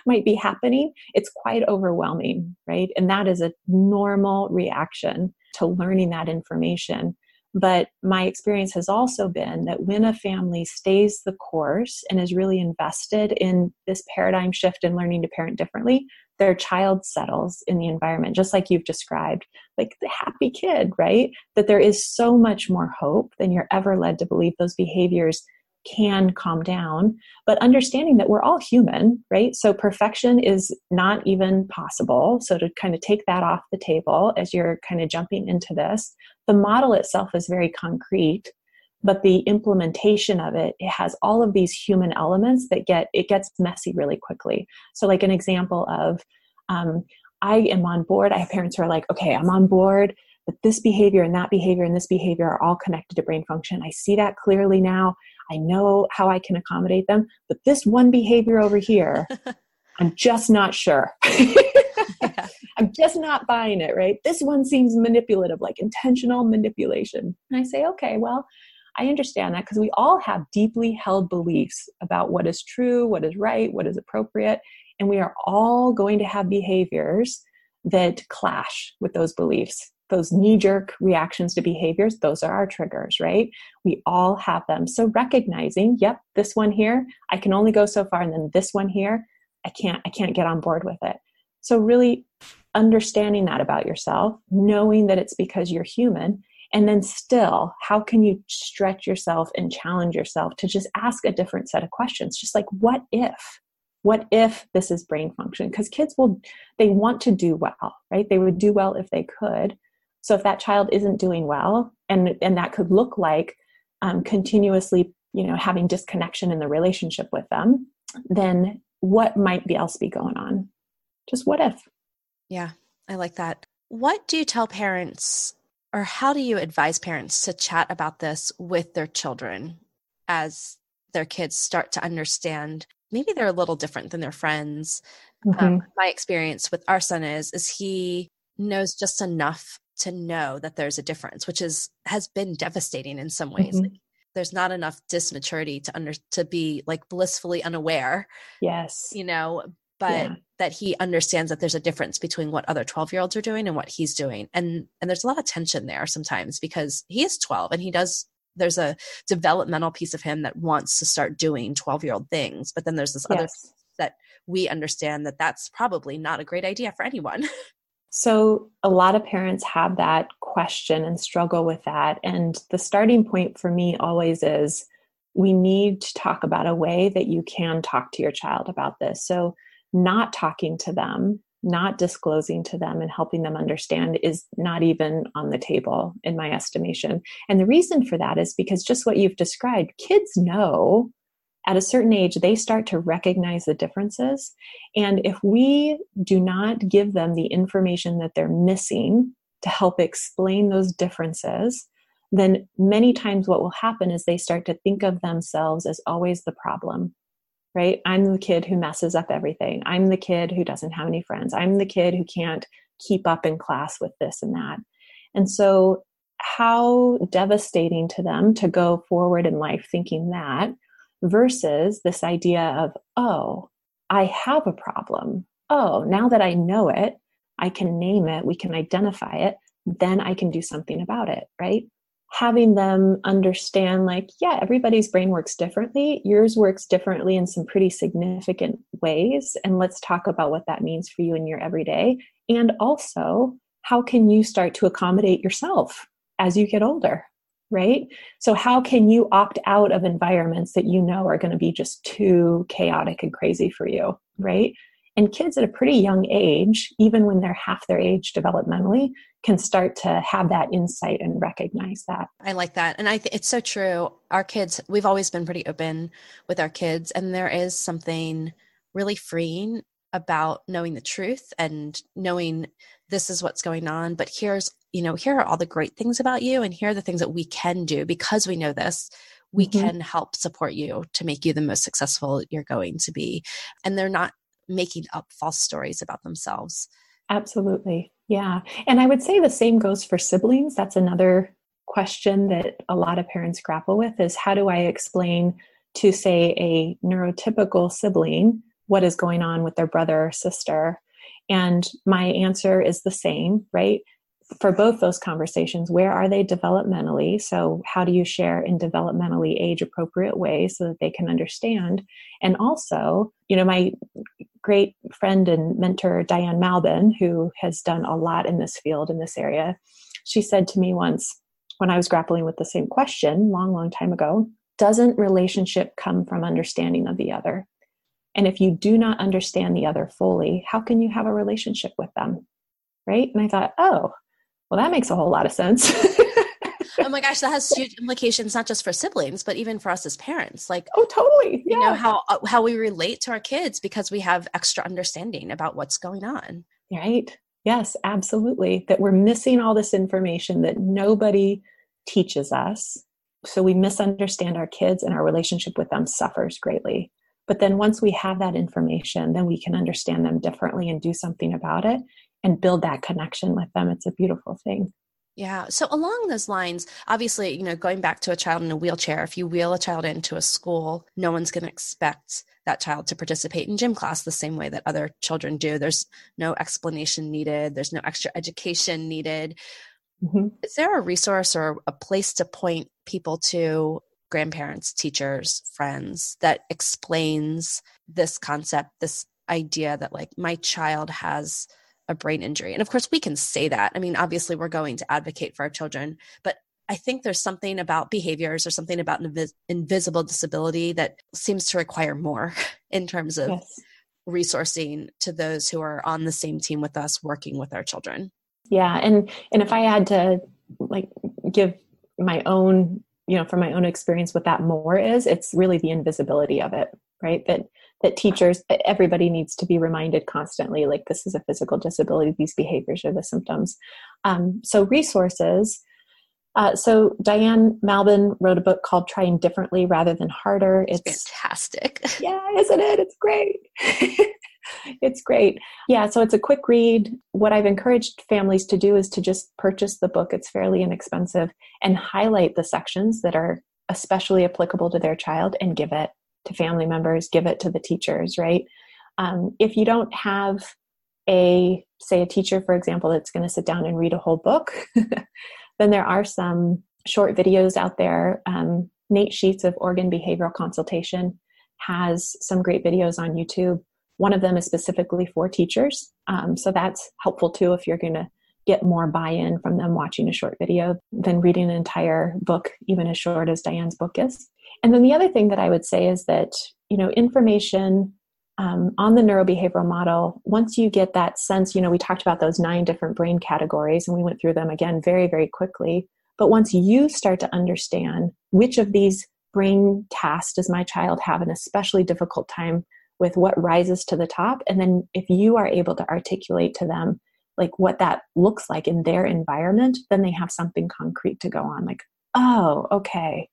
Speaker 3: might be happening, it's quite overwhelming, right? And that is a normal reaction to learning that information. But my experience has also been that when a family stays the course and is really invested in this paradigm shift and learning to parent differently, their child settles in the environment, just like you've described, like the happy kid, right? That there is so much more hope than you're ever led to believe those behaviors can calm down, but understanding that we're all human, right? So perfection is not even possible. So to kind of take that off the table as you're kind of jumping into this, the model itself is very concrete, but the implementation of it, it has all of these human elements that get it gets messy really quickly. So like an example of um, I am on board. I have parents who are like, okay, I'm on board but this behavior and that behavior and this behavior are all connected to brain function. I see that clearly now. I know how I can accommodate them. But this one behavior over here, I'm just not sure. I'm just not buying it, right? This one seems manipulative, like intentional manipulation. And I say, okay, well, I understand that because we all have deeply held beliefs about what is true, what is right, what is appropriate. And we are all going to have behaviors that clash with those beliefs those knee jerk reactions to behaviors, those are our triggers, right? We all have them. So recognizing, yep, this one here, I can only go so far, and then this one here, I can't, I can't get on board with it. So really understanding that about yourself, knowing that it's because you're human, and then still, how can you stretch yourself and challenge yourself to just ask a different set of questions? Just like, what if? What if this is brain function? Because kids will, they want to do well, right? They would do well if they could. So if that child isn't doing well, and and that could look like um, continuously, you know, having disconnection in the relationship with them, then what might be else be going on? Just what if?
Speaker 4: Yeah, I like that. What do you tell parents, or how do you advise parents to chat about this with their children as their kids start to understand? Maybe they're a little different than their friends. Mm-hmm. Um, my experience with our son is is he knows just enough to know that there's a difference, which is has been devastating in some ways. Mm-hmm. Like, there's not enough dysmaturity to under to be like blissfully unaware.
Speaker 3: Yes.
Speaker 4: You know, but yeah. that he understands that there's a difference between what other 12 year olds are doing and what he's doing. And and there's a lot of tension there sometimes because he is 12 and he does there's a developmental piece of him that wants to start doing 12 year old things, but then there's this yes. other that we understand that that's probably not a great idea for anyone.
Speaker 3: So, a lot of parents have that question and struggle with that. And the starting point for me always is we need to talk about a way that you can talk to your child about this. So, not talking to them, not disclosing to them and helping them understand is not even on the table, in my estimation. And the reason for that is because just what you've described, kids know at a certain age, they start to recognize the differences. And if we do not give them the information that they're missing to help explain those differences, then many times what will happen is they start to think of themselves as always the problem, right? I'm the kid who messes up everything. I'm the kid who doesn't have any friends. I'm the kid who can't keep up in class with this and that. And so, how devastating to them to go forward in life thinking that versus this idea of, oh, I have a problem. Oh, now that I know it, I can name it, we can identify it, then I can do something about it, right? Having them understand, like, yeah, everybody's brain works differently. Yours works differently in some pretty significant ways. And let's talk about what that means for you in your everyday. And also, how can you start to accommodate yourself as you get older? Right? So, how can you opt out of environments that you know are going to be just too chaotic and crazy for you, right? And kids at a pretty young age, even when they're half their age developmentally, can start to have that insight and recognize that.
Speaker 4: I like that. And I th- it's so true. Our kids, we've always been pretty open with our kids, and there is something really freeing about knowing the truth and knowing this is what's going on but here's you know here are all the great things about you and here are the things that we can do because we know this we mm-hmm. can help support you to make you the most successful you're going to be and they're not making up false stories about themselves
Speaker 3: absolutely Yeah. And I would say the same goes for siblings. That's another question that a lot of parents grapple with is how do I explain to say a neurotypical sibling what is going on with their brother or sister? And my answer is the same, right? For both those conversations, where are they developmentally? So, how do you share in developmentally age appropriate ways so that they can understand? And also, you know, my great friend and mentor, Diane Malbin, who has done a lot in this field, in this area, she said to me once when I was grappling with the same question, long, long time ago, doesn't relationship come from understanding of the other? And if you do not understand the other fully, how can you have a relationship with them? Right. And I thought, oh, well, that makes a whole lot of sense.
Speaker 4: oh my gosh, that has huge implications not just for siblings, but even for us as parents. Like,
Speaker 3: oh, totally.
Speaker 4: Yeah. You know how uh, how we relate to our kids because we have extra understanding about what's going on.
Speaker 3: Right. Yes, absolutely. That we're missing all this information that nobody teaches us. So we misunderstand our kids, and our relationship with them suffers greatly. But then once we have that information, then we can understand them differently and do something about it and build that connection with them. It's a beautiful thing.
Speaker 4: Yeah. So along those lines, obviously, you know, going back to a child in a wheelchair, if you wheel a child into a school, no one's going to expect that child to participate in gym class the same way that other children do. There's no explanation needed. There's no extra education needed. Mm-hmm. Is there a resource or a place to point people to grandparents, teachers, friends that explains this concept, this idea that like my child has a brain injury. And of course, we can say that. I mean, obviously, we're going to advocate for our children, but I think there's something about behaviors or something about invis- invisible disability that seems to require more in terms of yes. resourcing to those who are on the same team with us working with our children.
Speaker 3: Yeah, and and if I had to like give my own you know from my own experience what that more is it's really the invisibility of it right? That that teachers everybody needs to be reminded constantly like this is a physical disability these behaviors are the symptoms. Um, so resources uh, so diane malbin wrote a book called trying differently rather than harder.
Speaker 4: It's, it's fantastic.
Speaker 3: Yeah isn't it it's great it's great. Yeah, so it's a quick read. What I've encouraged families to do is to just purchase the book, it's fairly inexpensive, and highlight the sections that are especially applicable to their child and give it to family members, give it to the teachers, right? Um, if you don't have a, say, a teacher, for example, that's going to sit down and read a whole book, then there are some short videos out there. Um, Nate Sheets of Oregon Behavioral Consultation has some great videos on YouTube one of them is specifically for teachers. Um, so that's helpful too if you're going to get more buy in from them watching a short video than reading an entire book, even as short as Diane's book is. And then the other thing that I would say is that, you know, information um, on the neurobehavioral model, once you get that sense, you know, we talked about those nine different brain categories and we went through them again very, very quickly. But once you start to understand which of these brain tasks does my child have an especially difficult time with what rises to the top. And then if you are able to articulate to them like what that looks like in their environment then they have something concrete to go on like oh okay.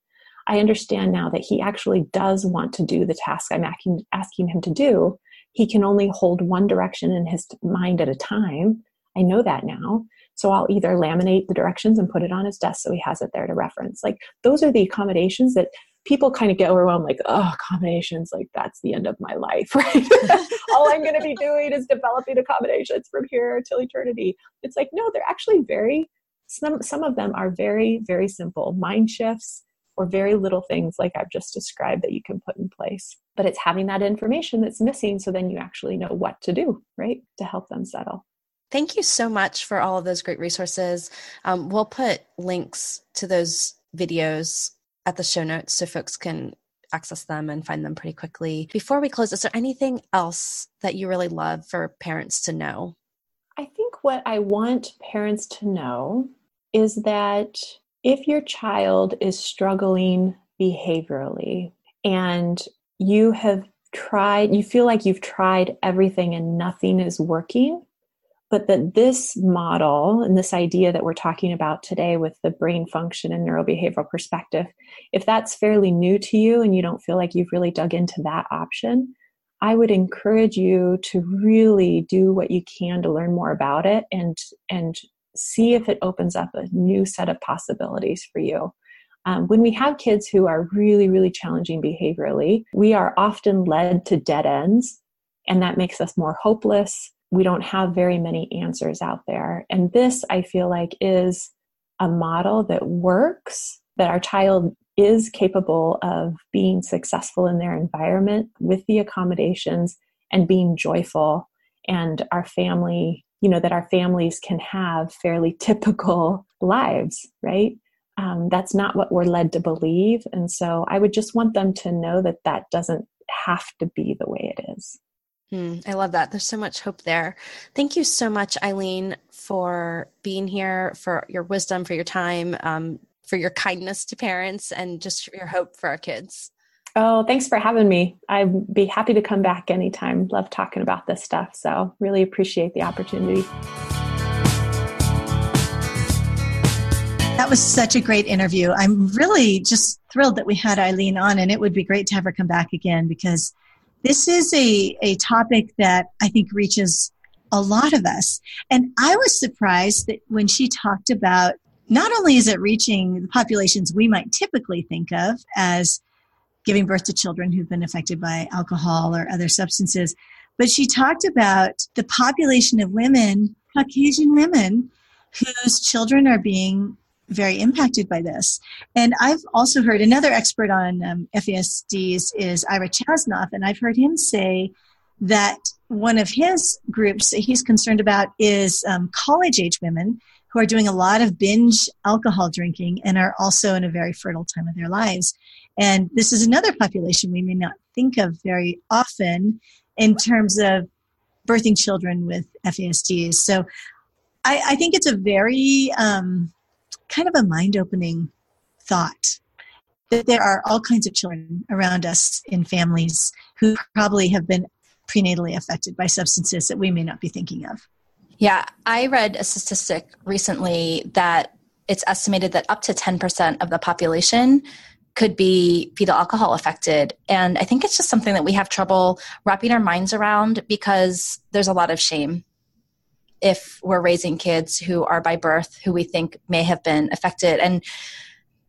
Speaker 3: I understand now that he actually does want to do the task i'm asking, him to do. He can only hold one direction in his mind at a time. I know that now. So I'll either laminate the directions and put it on his desk so he has it there to reference. Like those are the accommodations that people kind of get overwhelmed like oh accommodations like that's the end of my life right? All i'm going to be doing is developing accommodations from here till eternity. It's like no they're actually very some some of them are very very simple. Mind shifts or very little things like i've just described that you can put in place. But it's having that information that's missing so then you actually know what to do right to help them settle.
Speaker 4: Thank you so much for all of those great resources. Um, we'll put links to those videos at the show notes so folks can access them and find them pretty quickly. Before we close, is there anything else that you really love for parents to know?
Speaker 3: I think what I want parents to know is that if your child is struggling behaviorally and you have tried, you feel like you've tried everything and nothing is working, but that this model and this idea that we're talking about today with the brain function and neurobehavioral perspective, if that's fairly new to you and you don't feel like you've really dug into that option, I would encourage you to really do what you can to learn more about it and and see if it opens up a new set of possibilities for you. Um, when we have kids who are really, really challenging behaviorally, we are often led to dead ends, and that makes us more hopeless. We don't have very many answers out there. And this, I feel like, is a model that works, that our child is capable of being successful in their environment with the accommodations and being joyful. And our family, you know, that our families can have fairly typical lives, right? um, that's not what we're led to believe. And so I would just want them to know that that doesn't have to be the way it is.
Speaker 4: Mm, I love that. There's so much hope there. Thank you so much, Eileen, for being here, for your wisdom, for your time, um, for your kindness to parents, and just your hope for our kids.
Speaker 3: Oh, thanks for having me. I'd be happy to come back anytime. Love talking about this stuff. So, really appreciate the opportunity.
Speaker 1: That was such a great interview. I'm really just thrilled that we had Eileen on, and it would be great to have her come back again because this is a, a topic that I think reaches a lot of us. And I was surprised that when she talked about not only is it reaching the populations we might typically think of as giving birth to children who've been affected by alcohol or other substances, but she talked about the population of women, Caucasian women, whose children are being very impacted by this. And I've also heard another expert on um, FASDs is Ira Chasnoff, and I've heard him say that one of his groups that he's concerned about is um, college age women who are doing a lot of binge alcohol drinking and are also in a very fertile time of their lives. And this is another population we may not think of very often in terms of birthing children with FASDs. So I, I think it's a very um, kind of a mind opening thought that there are all kinds of children around us in families who probably have been prenatally affected by substances that we may not be thinking of.
Speaker 2: Yeah, I read a statistic recently that it's estimated that up to 10% of the population could be fetal alcohol affected. And I think it's just something that we have trouble wrapping our minds around because there's a lot of shame if we're raising kids who are by birth who we think may have been affected. And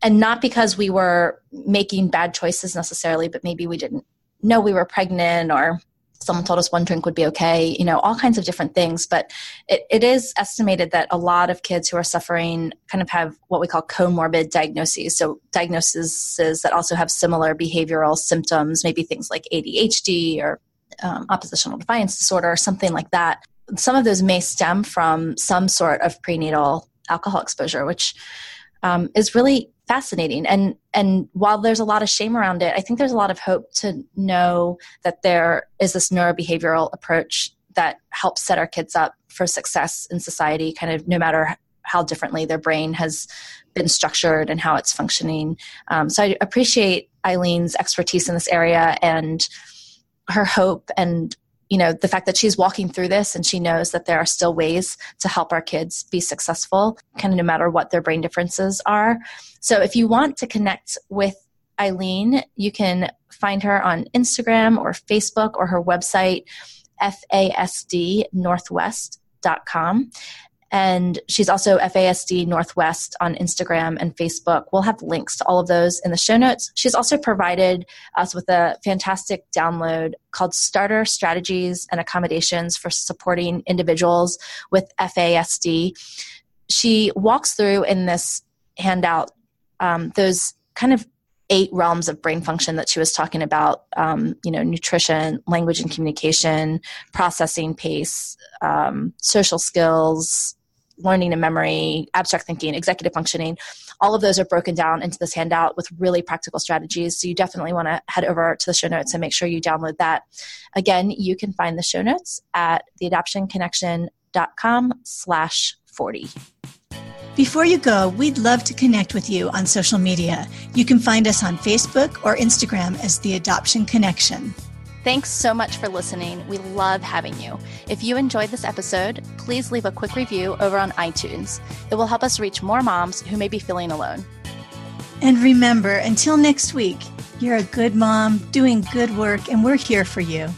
Speaker 2: and not because we were making bad choices necessarily but maybe we didn't know we were pregnant or someone told us one drink would be okay you know all kinds of different things. But it, it is estimated that a lot of kids who are suffering kind of have what we call comorbid diagnoses. So diagnoses that also have similar behavioral symptoms maybe things like adhd or um, oppositional defiance disorder or something like that some of those may stem from some sort of prenatal alcohol exposure, which um, is really fascinating. And and while there's a lot of shame around it, I think there's a lot of hope to know that there is this neurobehavioral approach that helps set our kids up for success in society, kind of no matter how differently their brain has been structured and how it's functioning. Um, so I appreciate Eileen's expertise in this area and her hope and you know the fact that she's walking through this and she knows that there are still ways to help our kids be successful kind of no matter what their brain differences are. So if you want to connect with eileen you can find her on instagram or facebook or her website fasdnorthwest.com and she's also FASD Northwest on Instagram and Facebook. We'll have links to all of those in the show notes. She's also provided us with a fantastic download called Starter Strategies and Accommodations for Supporting Individuals with FASD. She walks through in this handout um, those kind of eight realms of brain function that she was talking about um, you know nutrition language and communication processing pace um, social skills learning and memory, abstract thinking, executive functioning. All of those are broken down into this handout with really practical strategies. So you definitely want to head over to the show notes and make sure you download that. Again, you can find the show notes at theadoptionconnection.com slash 40.
Speaker 1: Before you go, we'd love to connect with you on social media. You can find us on Facebook or Instagram as The Adoption Connection.
Speaker 2: Thanks so much for listening. We love having you. If you enjoyed this episode, please leave a quick review over on iTunes. It will help us reach more moms who may be feeling alone.
Speaker 1: And remember, until next week, you're a good mom doing good work, and we're here for you.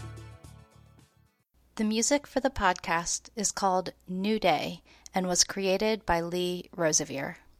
Speaker 2: The music for the podcast is called New Day and was created by Lee Rosevere.